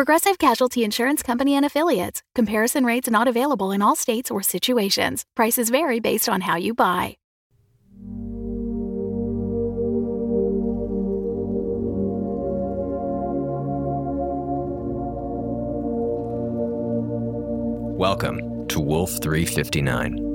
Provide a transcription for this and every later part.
Progressive Casualty Insurance Company and Affiliates. Comparison rates not available in all states or situations. Prices vary based on how you buy. Welcome to Wolf 359.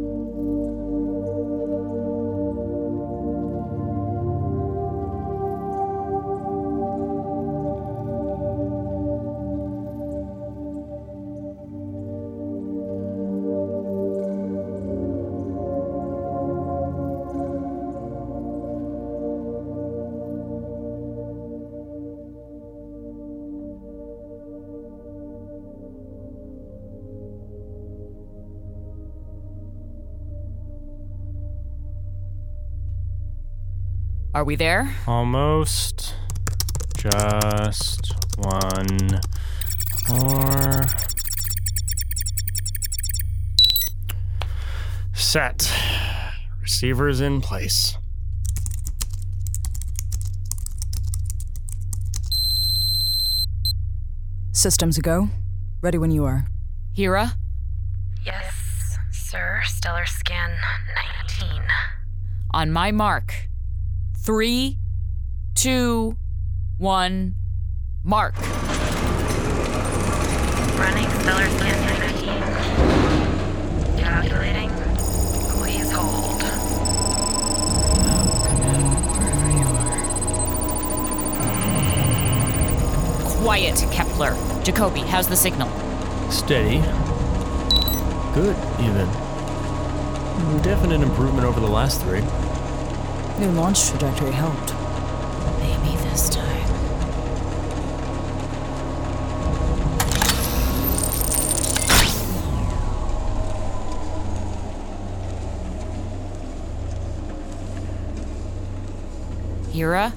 Are we there? Almost. Just one more. Set. Receivers in place. Systems a go. Ready when you are. Hera? Yes, sir. Stellar scan 19. On my mark. Three, two, one, mark. Running stellar scan 19. Calculating. Please hold. Come on. Wherever you are. Quiet, Kepler. Jacoby, how's the signal? Steady. Good, even. Definite improvement over the last three. New launch trajectory helped. Maybe this time. Hera?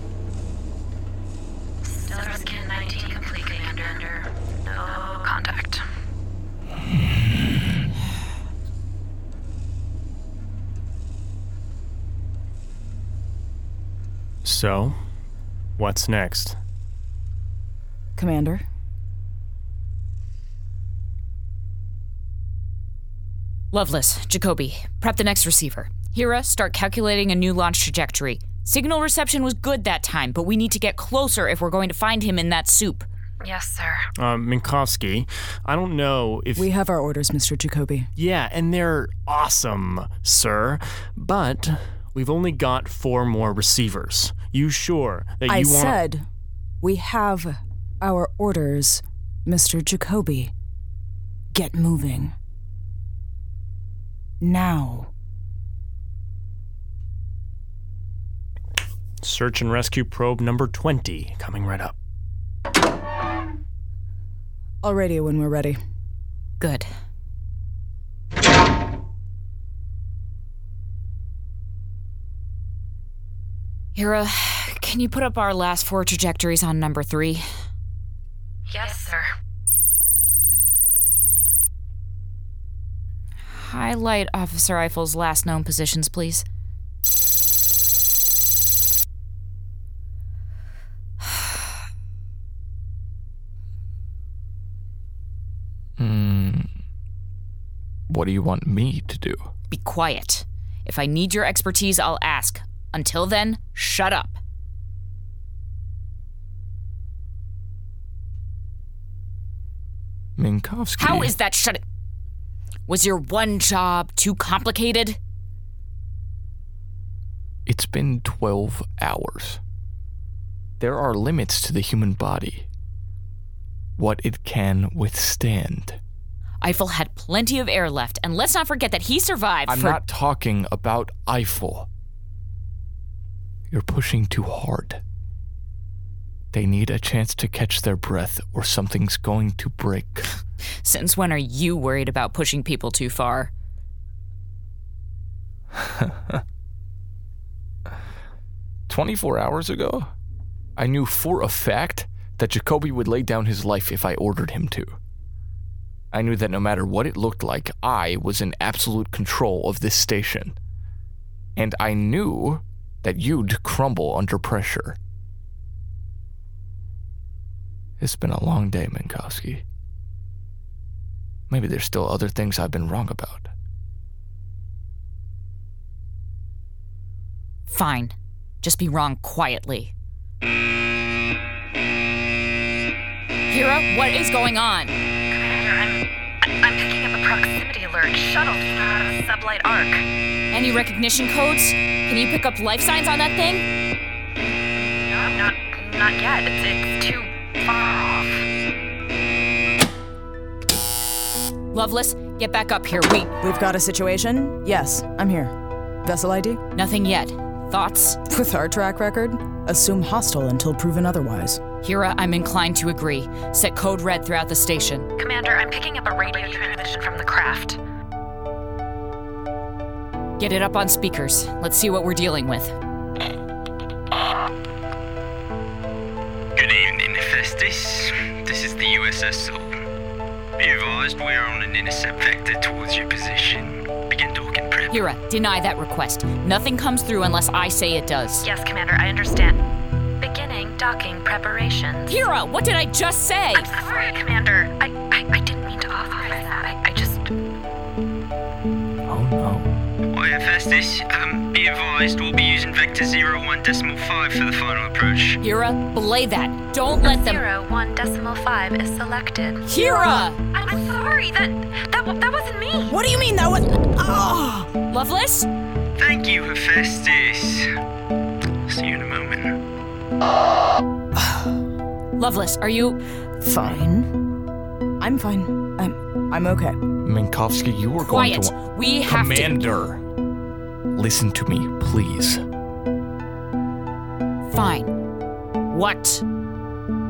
So, what's next? Commander, Lovelace, Jacoby, prep the next receiver. Hera, start calculating a new launch trajectory. Signal reception was good that time, but we need to get closer if we're going to find him in that soup. Yes, sir. Uh, Minkowski, I don't know if. we have our orders, Mr. Jacoby. Yeah, and they're awesome, sir. But we've only got four more receivers. You sure that you I want? said we have our orders, Mr. Jacoby. Get moving. Now. Search and rescue probe number 20 coming right up. I'll radio when we're ready. Good. Hera, can you put up our last four trajectories on number three? Yes, sir. Highlight Officer Eiffel's last known positions, please. Hmm. What do you want me to do? Be quiet. If I need your expertise, I'll ask. Until then, shut up. Minkowski. How is that shut? Was your one job too complicated? It's been 12 hours. There are limits to the human body. What it can withstand. Eiffel had plenty of air left, and let's not forget that he survived I'm for. not talking about Eiffel. You're pushing too hard. They need a chance to catch their breath, or something's going to break. Since when are you worried about pushing people too far? 24 hours ago, I knew for a fact that Jacoby would lay down his life if I ordered him to. I knew that no matter what it looked like, I was in absolute control of this station. And I knew that you'd crumble under pressure. It's been a long day, Minkowski. Maybe there's still other things I've been wrong about. Fine. Just be wrong quietly. Hera, what is going on? Commander, I'm I'm picking up a proximity alert. Shuttle just out of sublight arc. Any recognition codes? Can you pick up life signs on that thing? No, not not yet. It's, it's too far off. Lovelace, get back up here. We. We've got a situation? Yes, I'm here. Vessel ID? Nothing yet. Thoughts? With our track record, assume hostile until proven otherwise. Hera, I'm inclined to agree. Set code red throughout the station. Commander, I'm picking up a radio transmission from the craft. Get it up on speakers. Let's see what we're dealing with. Good evening, Hephaestus. This is the USS Sol. Be advised we're on an intercept vector towards your position. Begin docking prep. Hera, deny that request. Nothing comes through unless I say it does. Yes, Commander, I understand. Beginning docking preparations. Hera, what did I just say? I'm sorry, Commander. I, I, I didn't mean to authorize that. I, I just. Oh no. Why, Hephaestus, um, be advised we'll be using vector 01 decimal 5 for the final approach. Hera, belay that. Don't let them. Zero one decimal five is selected. Hera! I'm sorry. That that that wasn't me. What do you mean that was. Ah! Lovelace? Thank you, Hephaestus. See you in a moment. Lovelace, are you. Fine. I'm fine. I'm. I'm okay. Minkowski, you were Quiet. going to. We have to. Commander! Listen to me, please. Fine. What?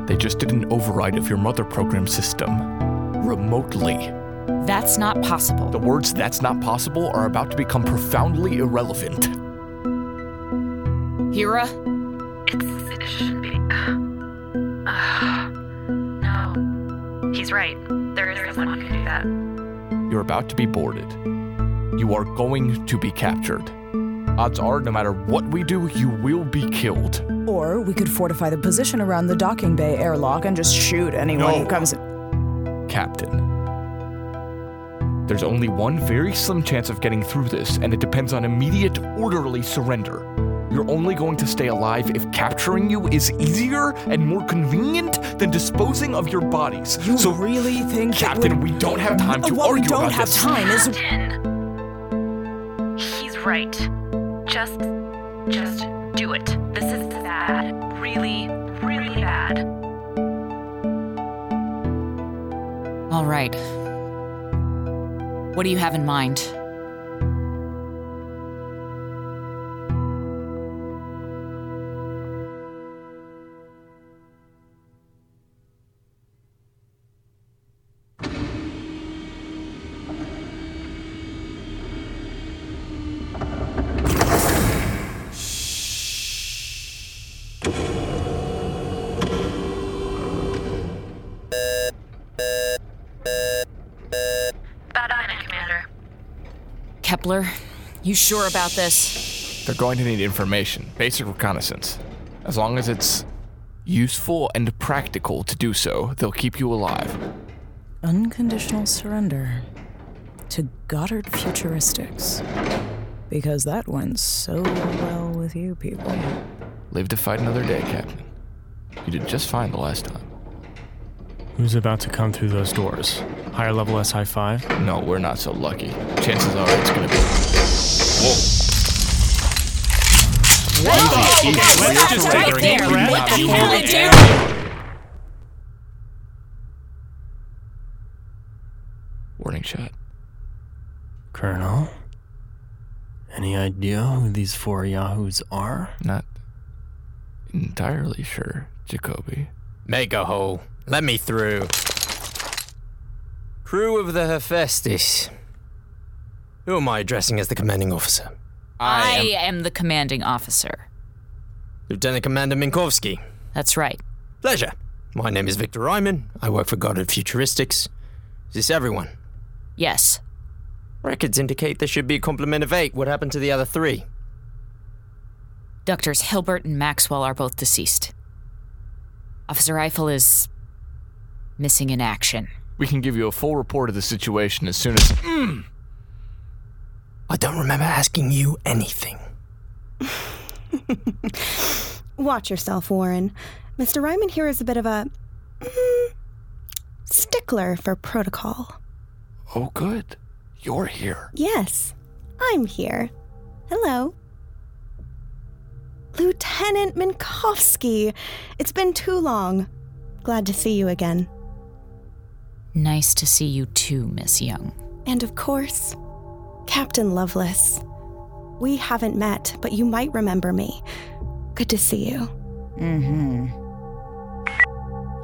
They just did an override of your mother program system. Remotely. That's not possible. The words that's not possible are about to become profoundly irrelevant. Hera? It's it shouldn't be. Uh, no, he's right. There is someone who can do that. You're about to be boarded. You are going to be captured. Odds are, no matter what we do, you will be killed. Or we could fortify the position around the docking bay airlock and just shoot anyone who comes in. Captain. There's only one very slim chance of getting through this, and it depends on immediate, orderly surrender. You're only going to stay alive if capturing you is easier and more convenient than disposing of your bodies. You so, really think Captain, we- we don't have time to uh, what we argue don't about have this. time is Captain, he's right. Just, just do it. This is bad. Really, really bad. All right. What do you have in mind? Kepler, you sure about this? They're going to need information, basic reconnaissance. As long as it's useful and practical to do so, they'll keep you alive. unconditional surrender to Goddard Futuristics. Because that went so well with you people. Live to fight another day, Captain. You did just fine the last time. Who's about to come through those doors? Higher level SI 5? No, we're not so lucky. Chances are it's gonna be. Let's just right take there. a breath. What the hell hold did it you- down. Warning shot. Colonel? Any idea who these four yahoos are? Not entirely sure, Jacoby. Megaho, let me through. Crew of the Hephaestus. Who am I addressing as the commanding officer? I am the commanding officer. Lieutenant Commander Minkowski. That's right. Pleasure. My name is Victor Ryman. I work for Goddard Futuristics. Is this everyone? Yes. Records indicate there should be a complement of eight. What happened to the other three? Doctors Hilbert and Maxwell are both deceased. Officer Eiffel is missing in action. We can give you a full report of the situation as soon as. I don't remember asking you anything. Watch yourself, Warren. Mr. Ryman here is a bit of a mm, stickler for protocol. Oh, good. You're here. Yes, I'm here. Hello. Lieutenant Minkowski. It's been too long. Glad to see you again. Nice to see you too, Miss Young. And of course, Captain Lovelace. We haven't met, but you might remember me. Good to see you. Mm-hmm.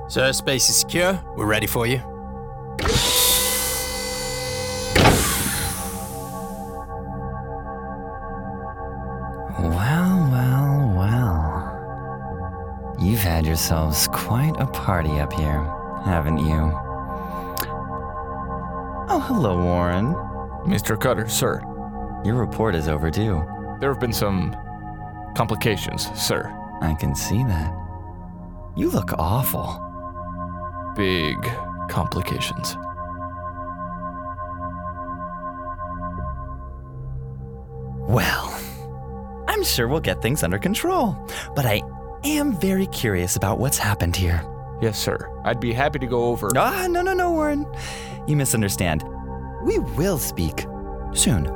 Sir, space is secure. We're ready for you. Well, well, well. You've had yourselves quite a party up here, haven't you? Hello, Warren. Mr. Cutter, sir. Your report is overdue. There have been some complications, sir. I can see that. You look awful. Big complications. Well, I'm sure we'll get things under control, but I am very curious about what's happened here. Yes, sir. I'd be happy to go over. Ah, no, no, no, Warren. You misunderstand. We will speak soon.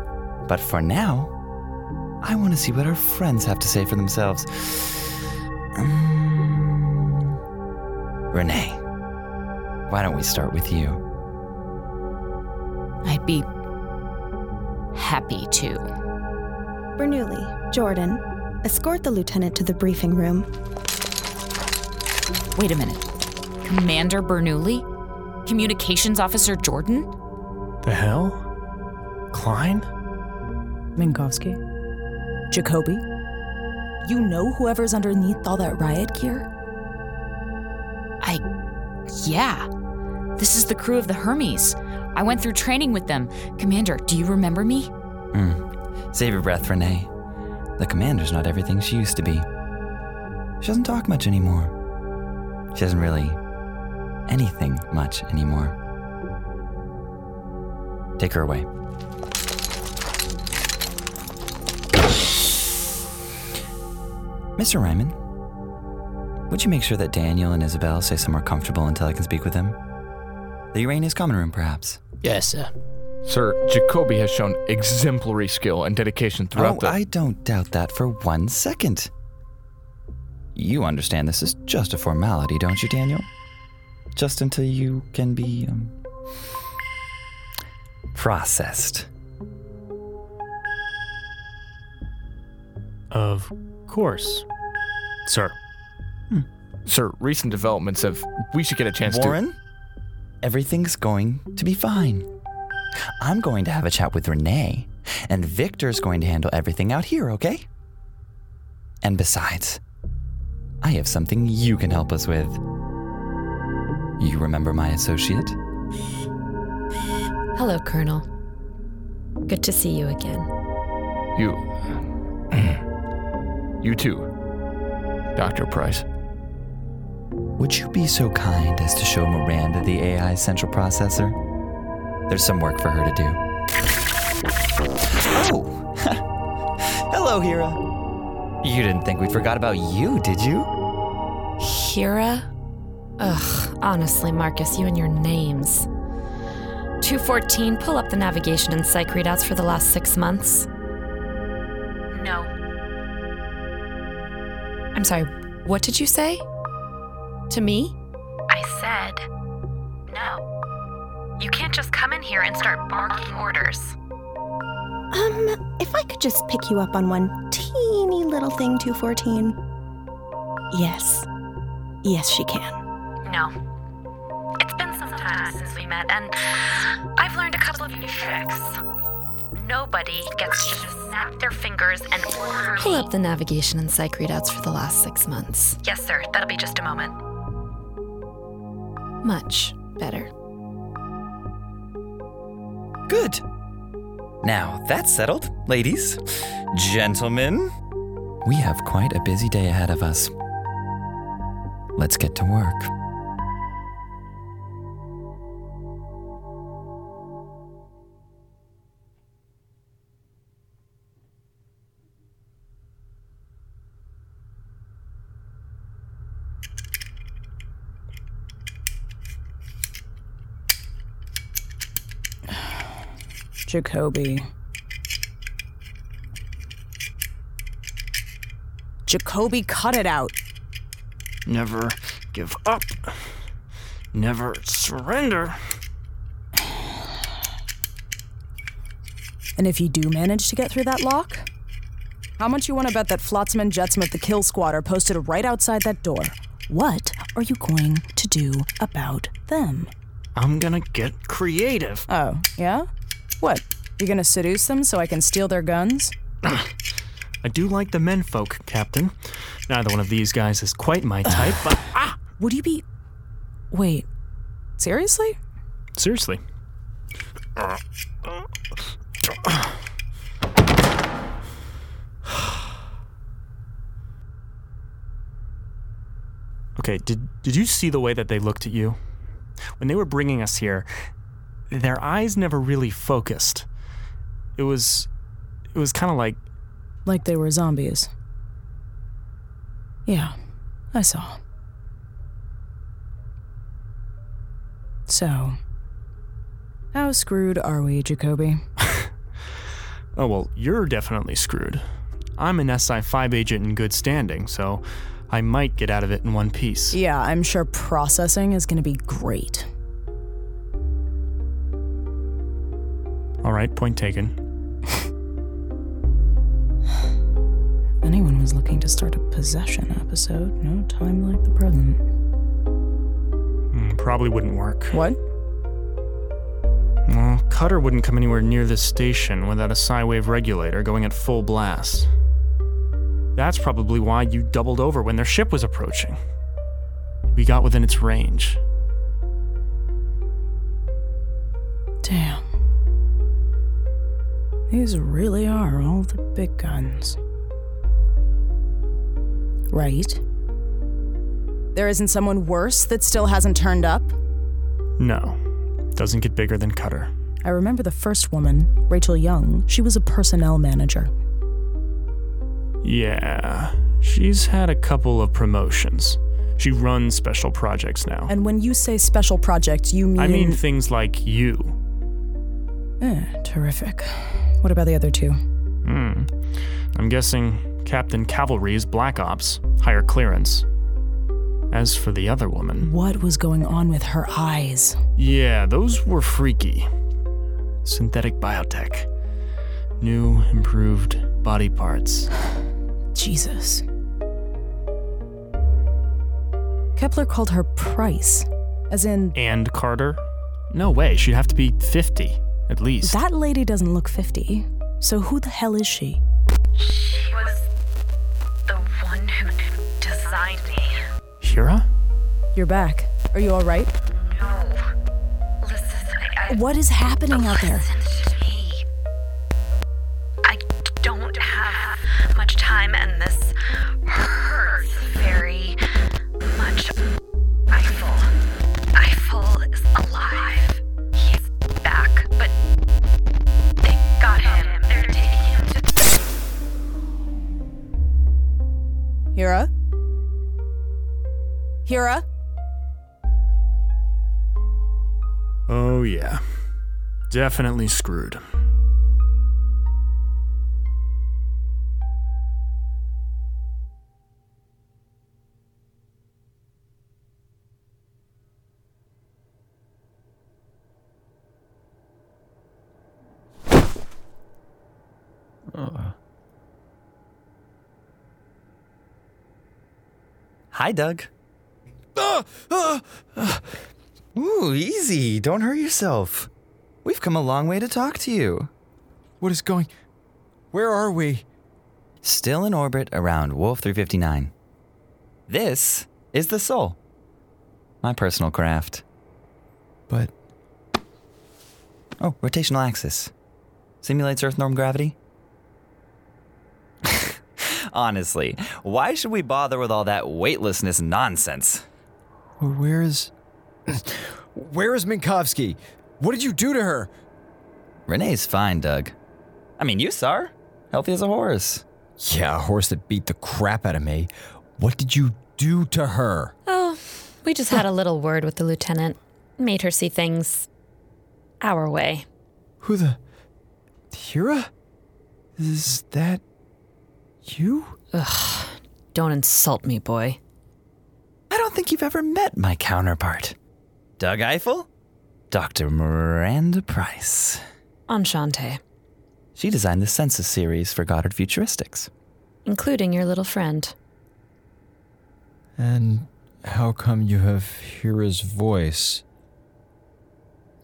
But for now, I want to see what our friends have to say for themselves. Um, Renee, why don't we start with you? I'd be happy to. Bernoulli, Jordan, escort the lieutenant to the briefing room. Wait a minute. Commander Bernoulli? Communications Officer Jordan? The hell? Klein? Minkowski. Jacoby. You know whoever's underneath all that riot gear? I. Yeah. This is the crew of the Hermes. I went through training with them. Commander, do you remember me? Hmm. Save your breath, Renee. The commander's not everything she used to be. She doesn't talk much anymore. She doesn't really anything much anymore. Take her away. Mr. Ryman, would you make sure that Daniel and Isabel stay somewhere comfortable until I can speak with them? The Urania's common room, perhaps. Yes, sir. Sir, Jacoby has shown exemplary skill and dedication throughout oh, the. I don't doubt that for one second. You understand this is just a formality, don't you, Daniel? Just until you can be um, processed. Of course. Sir. Hmm. Sir, recent developments have. We should get a chance Warren, everything's going to be fine. I'm going to have a chat with Renee, and Victor's going to handle everything out here, okay? And besides, I have something you can help us with. You remember my associate? Hello, Colonel. Good to see you again. You. you too, Dr. Pryce. Would you be so kind as to show Miranda the AI central processor? There's some work for her to do. Oh! Hello, Hera. You didn't think we forgot about you, did you? Hera? Ugh, honestly, Marcus, you and your names. 214, pull up the navigation and psych readouts for the last six months. No. I'm sorry, what did you say? To me? I said no. You can't just come in here and start barking orders. Um, if I could just pick you up on one teeny little thing, 214. Yes. Yes, she can. No. It's been some time since we met, and I've learned a couple of new tricks. nobody gets to just snap their fingers and order Pull up the navigation and psych readouts for the last six months. Yes, sir. That'll be just a moment. Much better. Good. Now that's settled, ladies, gentlemen. We have quite a busy day ahead of us. Let's get to work. Jacoby. Jacoby, cut it out. Never give up. Never surrender. And if you do manage to get through that lock, how much you want to bet that Flotsam and Jetsam of the Kill Squad are posted right outside that door? What are you going to do about them? I'm gonna get creative. Oh, yeah? What? You gonna seduce them so I can steal their guns? I do like the menfolk, Captain. Neither one of these guys is quite my type, but ah! Would you be. Wait. Seriously? Seriously. Okay, did did you see the way that they looked at you? When they were bringing us here, their eyes never really focused. It was it was kind of like Like they were zombies. Yeah, I saw. So, how screwed are we, Jacoby? Oh, well, you're definitely screwed. I'm an SI5 agent in good standing, so I might get out of it in one piece. Yeah, I'm sure processing is gonna be great. All right, point taken. Anyone was looking to start a possession episode, no time like the present. Hmm, probably wouldn't work. What? Well, Cutter wouldn't come anywhere near this station without a psi wave regulator going at full blast. That's probably why you doubled over when their ship was approaching. We got within its range. Damn. These really are all the big guns. Right? There isn't someone worse that still hasn't turned up? No, doesn't get bigger than Cutter. I remember the first woman, Rachel Young. She was a personnel manager. Yeah, she's had a couple of promotions. She runs special projects now. And when you say special projects, you mean. I mean things like you. Eh, terrific. What about the other two? Hmm. I'm guessing Captain Cavalry's Black Ops, higher clearance. As for the other woman, What was going on with her eyes? yeah, those were freaky. Synthetic biotech. New, improved body parts. Jesus. Kepler called her Pryce, as in, And Carter? No way, she'd have to be 50, at least. that lady doesn't look 50. So who the hell is she? She designed me. Hera? You're back. Are you alright? No. Listen, I, I, What is happening out there? Listen yeah. Definitely screwed. Hi, Doug. Ah, ah, ah. Ooh, easy. Don't hurt yourself. We've come a long way to talk to you. What is going. Where are we? Still in orbit around Wolf 359. This is the Sol, my personal craft. But. Oh, rotational axis. Simulates Earth norm gravity? Honestly, why should we bother with all that weightlessness nonsense? Where is. Where is Minkowski? What did you do to her? Renee's fine, Doug. I mean, you saw her. Healthy as a horse. Yeah, a horse that beat the crap out of me. What did you do to her? Oh, we just had a little word with the lieutenant. Made her see things our way. Who the. Hera? Is that. you? Ugh. Don't insult me, boy. I don't think you've ever met my counterpart. Doug Eiffel? Dr. Miranda Pryce. Enchante. She designed the Census series for Goddard Futuristics. Including your little friend. And how come you have Hera's voice?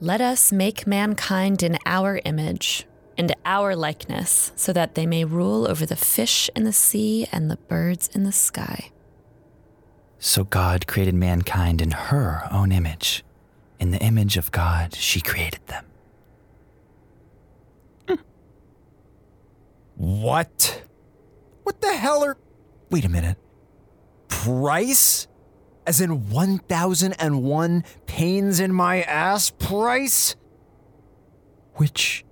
Let us make mankind in our image and our likeness, so that they may rule over the fish in the sea and the birds in the sky. So God created mankind in her own image. In the image of God, she created them. What? What the hell are. Wait a minute. Pryce? As in 1001 pains in my ass price? Which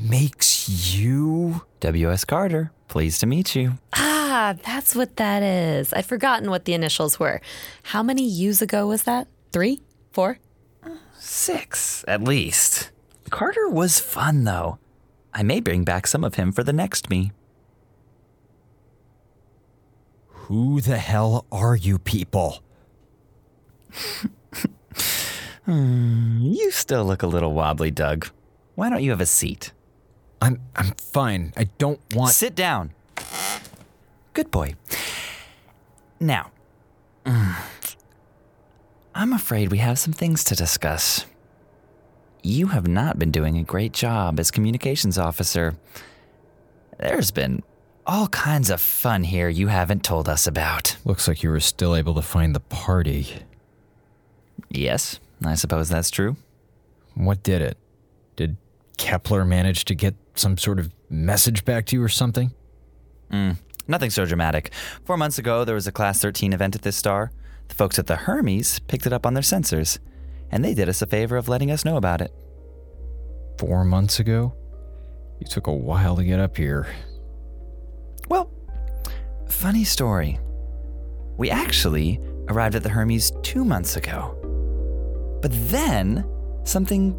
makes you. W.S. Carter, pleased to meet you. Ah, Ah, that's what that is. I'd forgotten what the initials were. How many U's ago was that? Three? Four? Six, at least. Carter was fun, though. I may bring back some of him for the next me. Who the hell are you people? Hmm, you still look a little wobbly, Doug. Why don't you have a seat? I'm I'm fine. I don't want Sit down. Good boy. Now, I'm afraid we have some things to discuss. You have not been doing a great job as communications officer. There's been all kinds of fun here you haven't told us about. Looks like you were still able to find the party. Yes, I suppose that's true. What did it? Did Kepler manage to get some sort of message back to you or something? Mm, nothing so dramatic. Four months ago, there was a Class 13 event at this star. The folks at the Hermes picked it up on their sensors, and they did us a favor of letting us know about it. Four months ago? You took a while to get up here. Well, funny story. We actually arrived at the Hermes two months ago. But then, something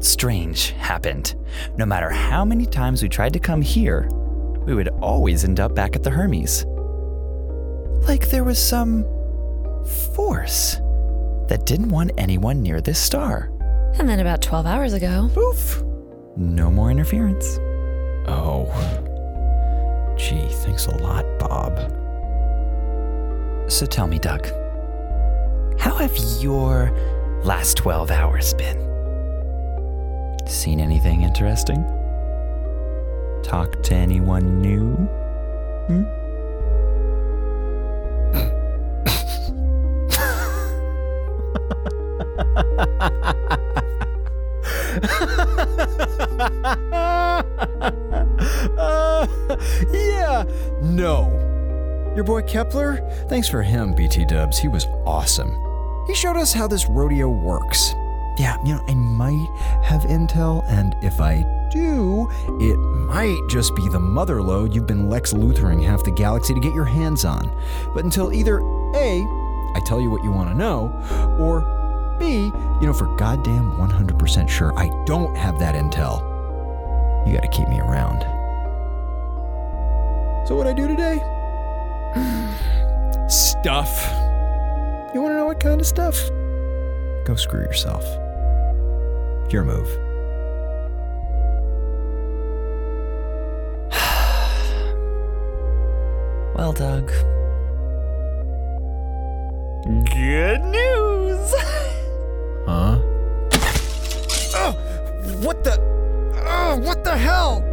strange happened. No matter how many times we tried to come here, we would always end up back at the Hermes. Like there was some force that didn't want anyone near this star. And then about 12 hours ago, poof, no more interference. Oh. Gee, thanks a lot, Bob. So tell me, Doug, how have your last 12 hours been? Seen anything interesting? Talked to anyone new? Hmm? uh, yeah, no. Your boy Kepler? Thanks for him, BT Dubs. He was awesome. He showed us how this rodeo works. Yeah, you know, I might have intel, and if I do, it might just be the mother load you've been Lex Luthering half the galaxy to get your hands on. But until either A, I tell you what you want to know, or B, you know, for goddamn 100% sure I don't have that intel, you gotta keep me around. So, what I do today? stuff. You wanna know what kind of stuff? Go screw yourself. Your move. Well, Doug. Good news! huh? Oh, what the? Oh, what What the hell?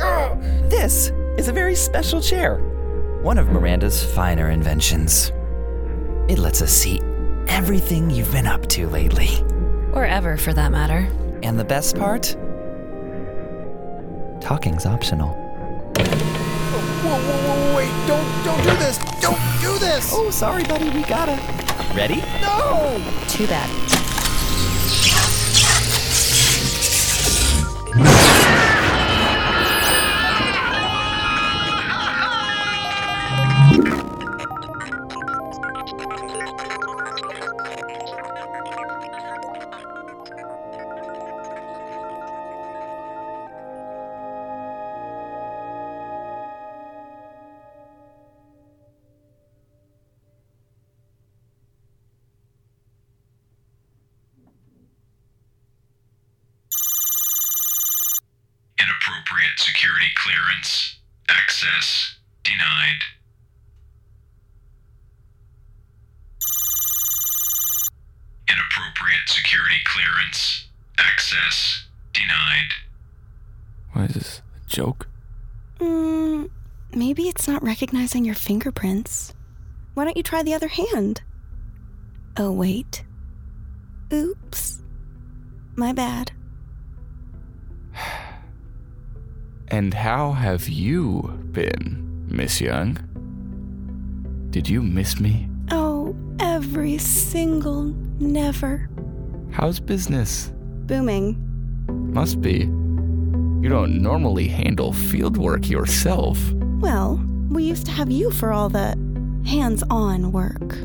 Oh. This is a very special chair. One of Miranda's finer inventions. It lets us see everything you've been up to lately. Or ever, for that matter. And the best part? Talking's optional. Whoa, whoa, whoa, wait, don't, don't do this! Don't do this! Oh, sorry, buddy, we gotta. Ready? No! Too bad. Access denied. Inappropriate security clearance. Access denied. What is this? A joke? Mm, maybe it's not recognizing your fingerprints. Why don't you try the other hand? Oh, wait. Oops. My bad. And how have you been, Miss Young? Did you miss me? Oh, every single never. How's business? Booming. Must be. You don't normally handle fieldwork yourself. Well, we used to have you for all the hands on work.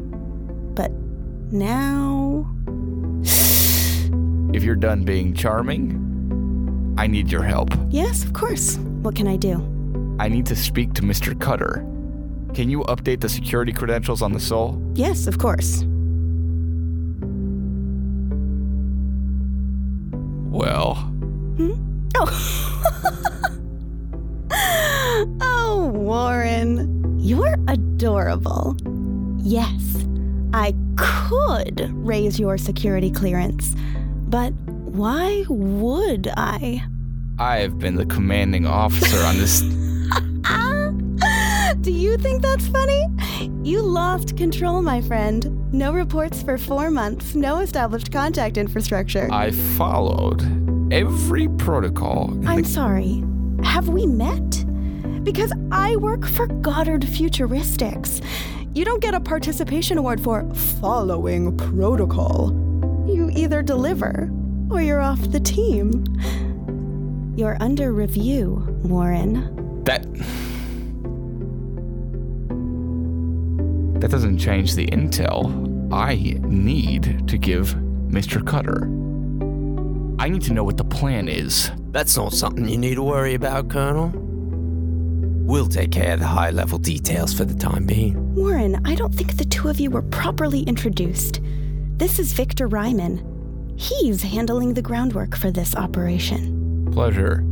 But now. If you're done being charming, I need your help. Yes, of course. What can I do? I need to speak to Mr. Cutter. Can you update the security credentials on the Sol? Yes, of course. Well, hmm? Oh. oh, Warren. You're adorable. Yes, I could raise your security clearance, but why would I? I have been the commanding officer on this. Do you think that's funny? You lost control, my friend. No reports for four months, no established contact infrastructure. I followed every protocol. I'm the- sorry. Have we met? Because I work for Goddard Futuristics. You don't get a participation award for following protocol. You either deliver or you're off the team. You're under review, Warren. That. That doesn't change the intel. I need to give Mr. Cutter. I need to know what the plan is. That's not something you need to worry about, Colonel. We'll take care of the high level details for the time being. Warren, I don't think the two of you were properly introduced. This is Victor Ryman. He's handling the groundwork for this operation. Pleasure.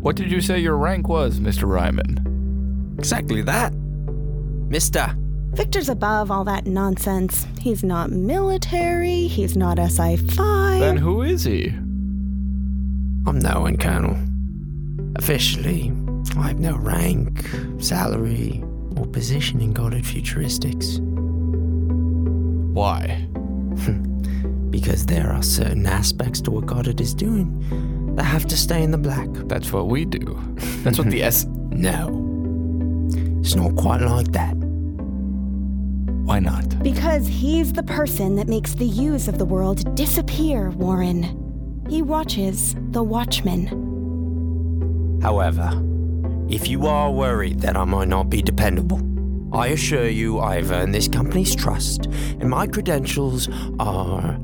What did you say your rank was, Mr. Ryman? Exactly that. Mister. Victor's above all that nonsense. He's not military, he's not SI 5. Then who is he? I'm no one, Colonel. Officially, I have no rank, salary, or position in Goddard Futuristics. Why? because there are certain aspects to what Goddard is doing that have to stay in the black. That's what we do. That's what the S. No. It's not quite like that. Why not? Because he's the person that makes the U's of the world disappear, Warren. He watches the Watchmen. However, if you are worried that I might not be dependable, I assure you I have earned this company's trust, and my credentials are.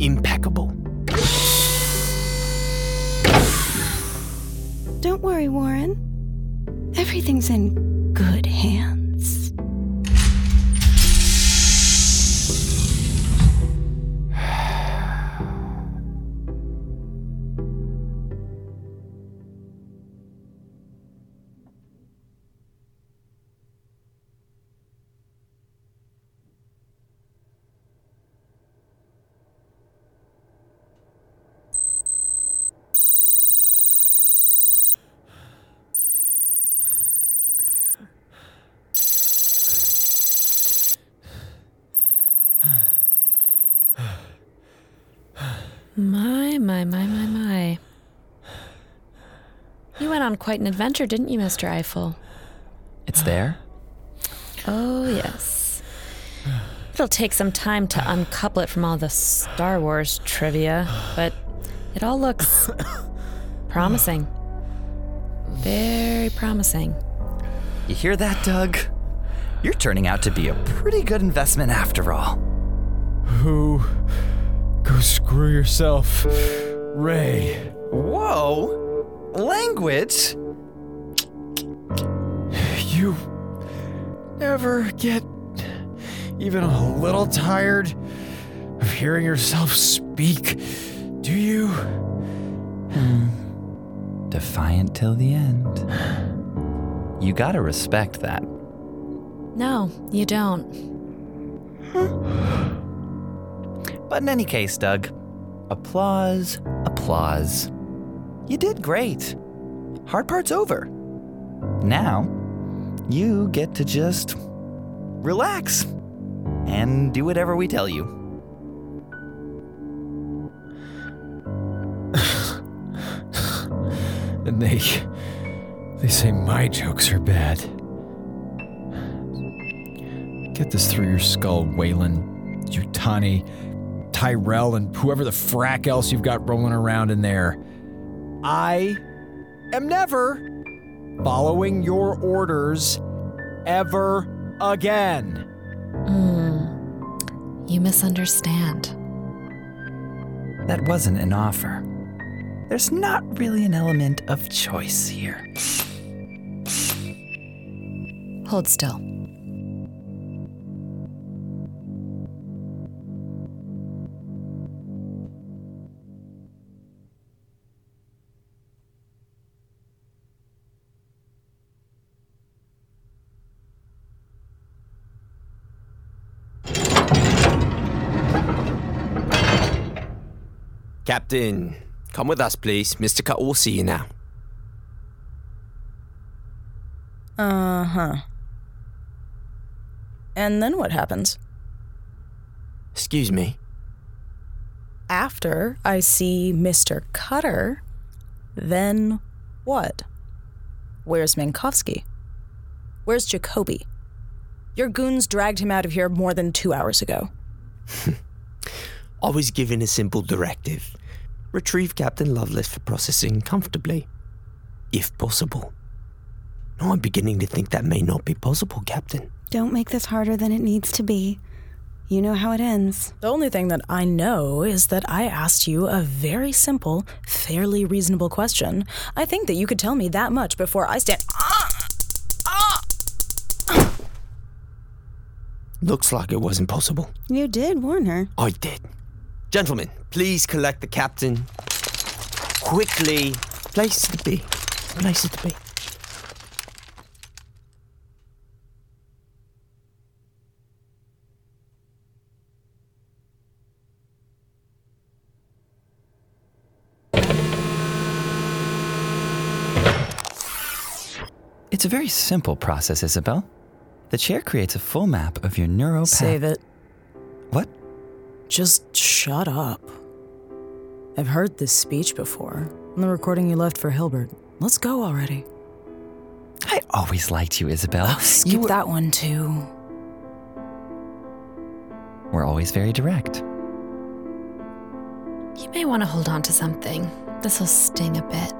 Impeccable. Don't worry, Warren. Everything's in good hands. Quite an adventure, didn't you, Mr. Eiffel? It's there? Oh, yes. It'll take some time to uncouple it from all the Star Wars trivia, but it all looks promising. Very promising. You hear that, Doug? You're turning out to be a pretty good investment after all. Who? Go screw yourself, Ray. Whoa! Language? You never get even a little tired of hearing yourself speak, do you? Defiant till the end. You gotta respect that. No, you don't. But in any case, Doug, applause, applause. You did great. Hard part's over. Now, you get to just relax and do whatever we tell you. And they. They say my jokes are bad. Get this through your skull, Weyland, Yutani, Tyrell, and whoever the frack else you've got rolling around in there. I am never following your orders ever again. Mm, you misunderstand. That wasn't an offer. There's not really an element of choice here. Hold still. Captain, come with us, please. Mr. Cut will see you now. Uh huh. And then what happens? Excuse me. After I see Mr. Cutter, then what? Where's Minkowski? Where's Jacobi? Your goons dragged him out of here more than two hours ago. I was given a simple directive retrieve Captain Lovelace for processing comfortably, if possible. Now I'm beginning to think that may not be possible, Captain. Don't make this harder than it needs to be. You know how it ends. The only thing that I know is that I asked you a very simple, fairly reasonable question. I think that you could tell me that much before I stand. Looks like it wasn't possible. You did warn her. I did. Gentlemen, please collect the captain. Quickly. Place to be. Place it to be. It's a very simple process, Isabel. The chair creates a full map of your neuropath. Save it. What? Just shut up. I've heard this speech before on the recording you left for Hilbert. Let's go already. I always liked you, Isabel. Oh, skip You were- that one too. We're always very direct. You may want to hold on to something. This'll sting a bit.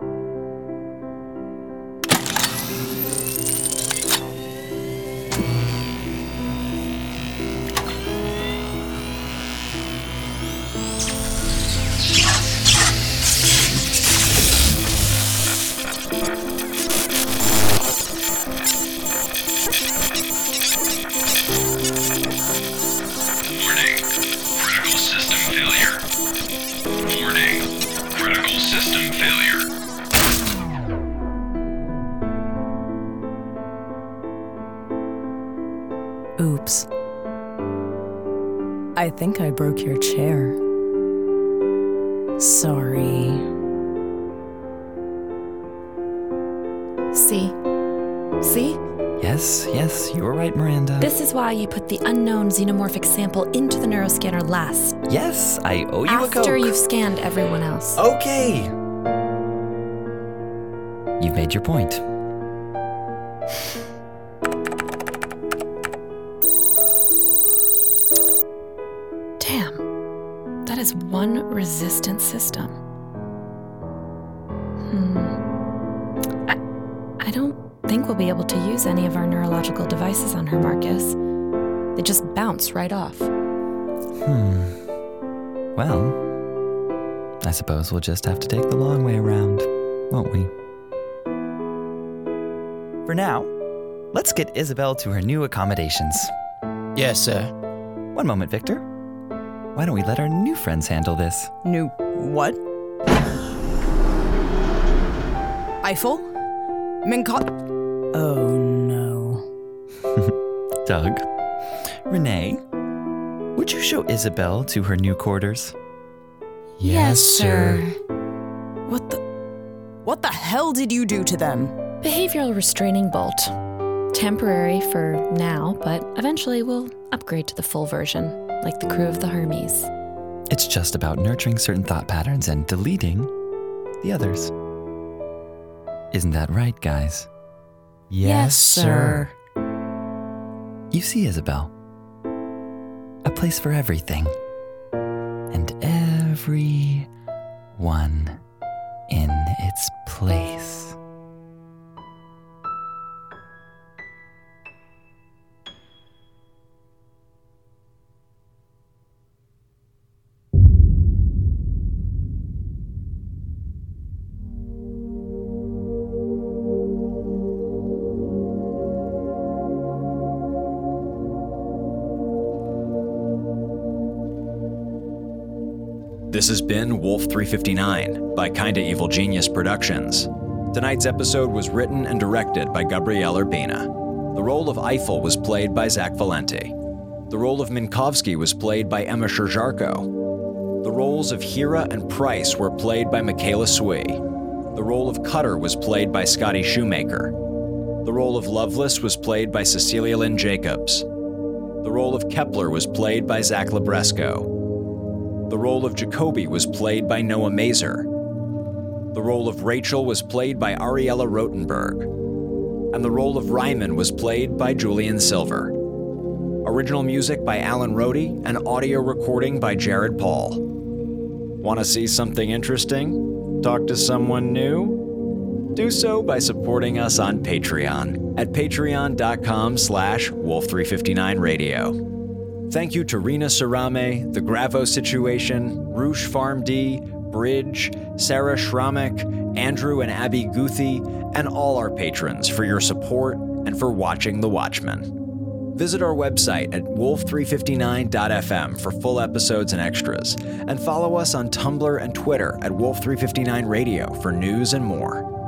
See? See? Yes? Yes, you were right, Miranda. This is why you put the unknown xenomorphic sample into the neuroscanner last. Yes, I owe you a After you've scanned everyone else. Okay. You've made your point. Use any of our neurological devices on her, Marcus. They just bounce right off. Hmm. Well, I suppose we'll just have to take the long way around, won't we? For now, let's get Isabel to her new accommodations. Yes, sir. One moment, Victor. Why don't we let our new friends handle this? New what? Eiffel? Minko. Doug. Renee, would you show Isabel to her new quarters? Yes, sir. What the? What the hell did you do to them? Behavioral restraining bolt. Temporary for now, but eventually we'll upgrade to the full version, like the crew of the Hermes. It's just about nurturing certain thought patterns and deleting the others. Isn't that right, guys? Yes, sir. You see, Isabel, a place for everything. And every one in its place. Has been Wolf 359 by Kinda Evil Genius Productions. Tonight's episode was written and directed by Gabrielle Urbina. The role of Eiffel was played by Zach Valenti. The role of Minkowski was played by Emma Sherr-Ziarko. The roles of Hera and Pryce were played by Michaela Swee. The role of Cutter was played by Scotty Shoemaker. The role of Lovelace was played by Cecilia Lynn Jacobs. The role of Kepler was played by Zach Libresco. The role of Jacobi was played by Noah Masur. The role of Rachel was played by Ariella Rotenberg. And the role of Ryman was played by Julian Silver. Original music by Alan Rohde and audio recording by Jared Paul. Want to see something interesting? Talk to someone new? Do so by supporting us on Patreon at patreon.com slash wolf359radio. Thank you to Rena Sarame, The Gravo Situation, Roosh Farm D, Bridge, Sarah Schramek, Andrew and Abby Guthie, and all our patrons for your support and for watching The Watchmen. Visit our website at wolf359.fm for full episodes and extras, and follow us on Tumblr and Twitter at wolf359radio for news and more.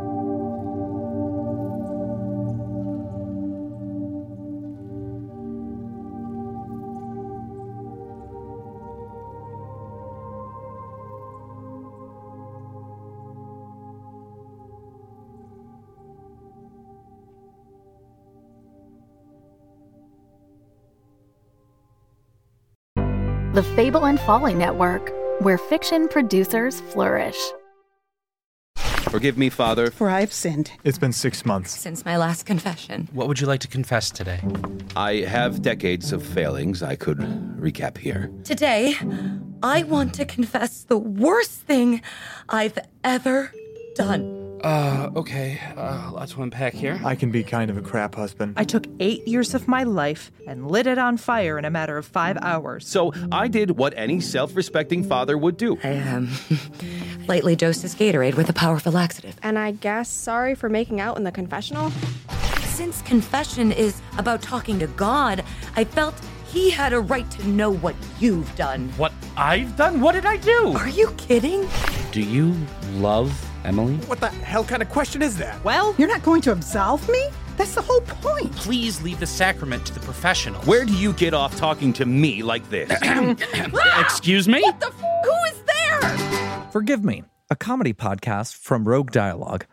The Fable and Folly Network, where fiction producers flourish. Forgive me, Father. For I've sinned. It's been six months. Since my last confession. What would you like to confess today? I have decades of failings I could recap here. Today, I want to confess the worst thing I've ever done. Uh, okay. Uh, lots to unpack here. I can be kind of a crap husband. I took eight years of my life and lit it on fire in a matter of five hours. So I did what any self respecting father would do. I, um, lightly dosed his Gatorade with a powerful laxative. And I guess sorry for making out in the confessional? Since confession is about talking to God, I felt he had a right to know what you've done. What I've done? What did I do? Are you kidding? Do you love Emily? What the hell kind of question is that? Well, you're not going to absolve me? That's the whole point. Please leave the sacrament to the professionals. Where do you get off talking to me like this? Ah! Excuse me? What the f- Who is there? Forgive Me, a comedy podcast from Rogue Dialogue,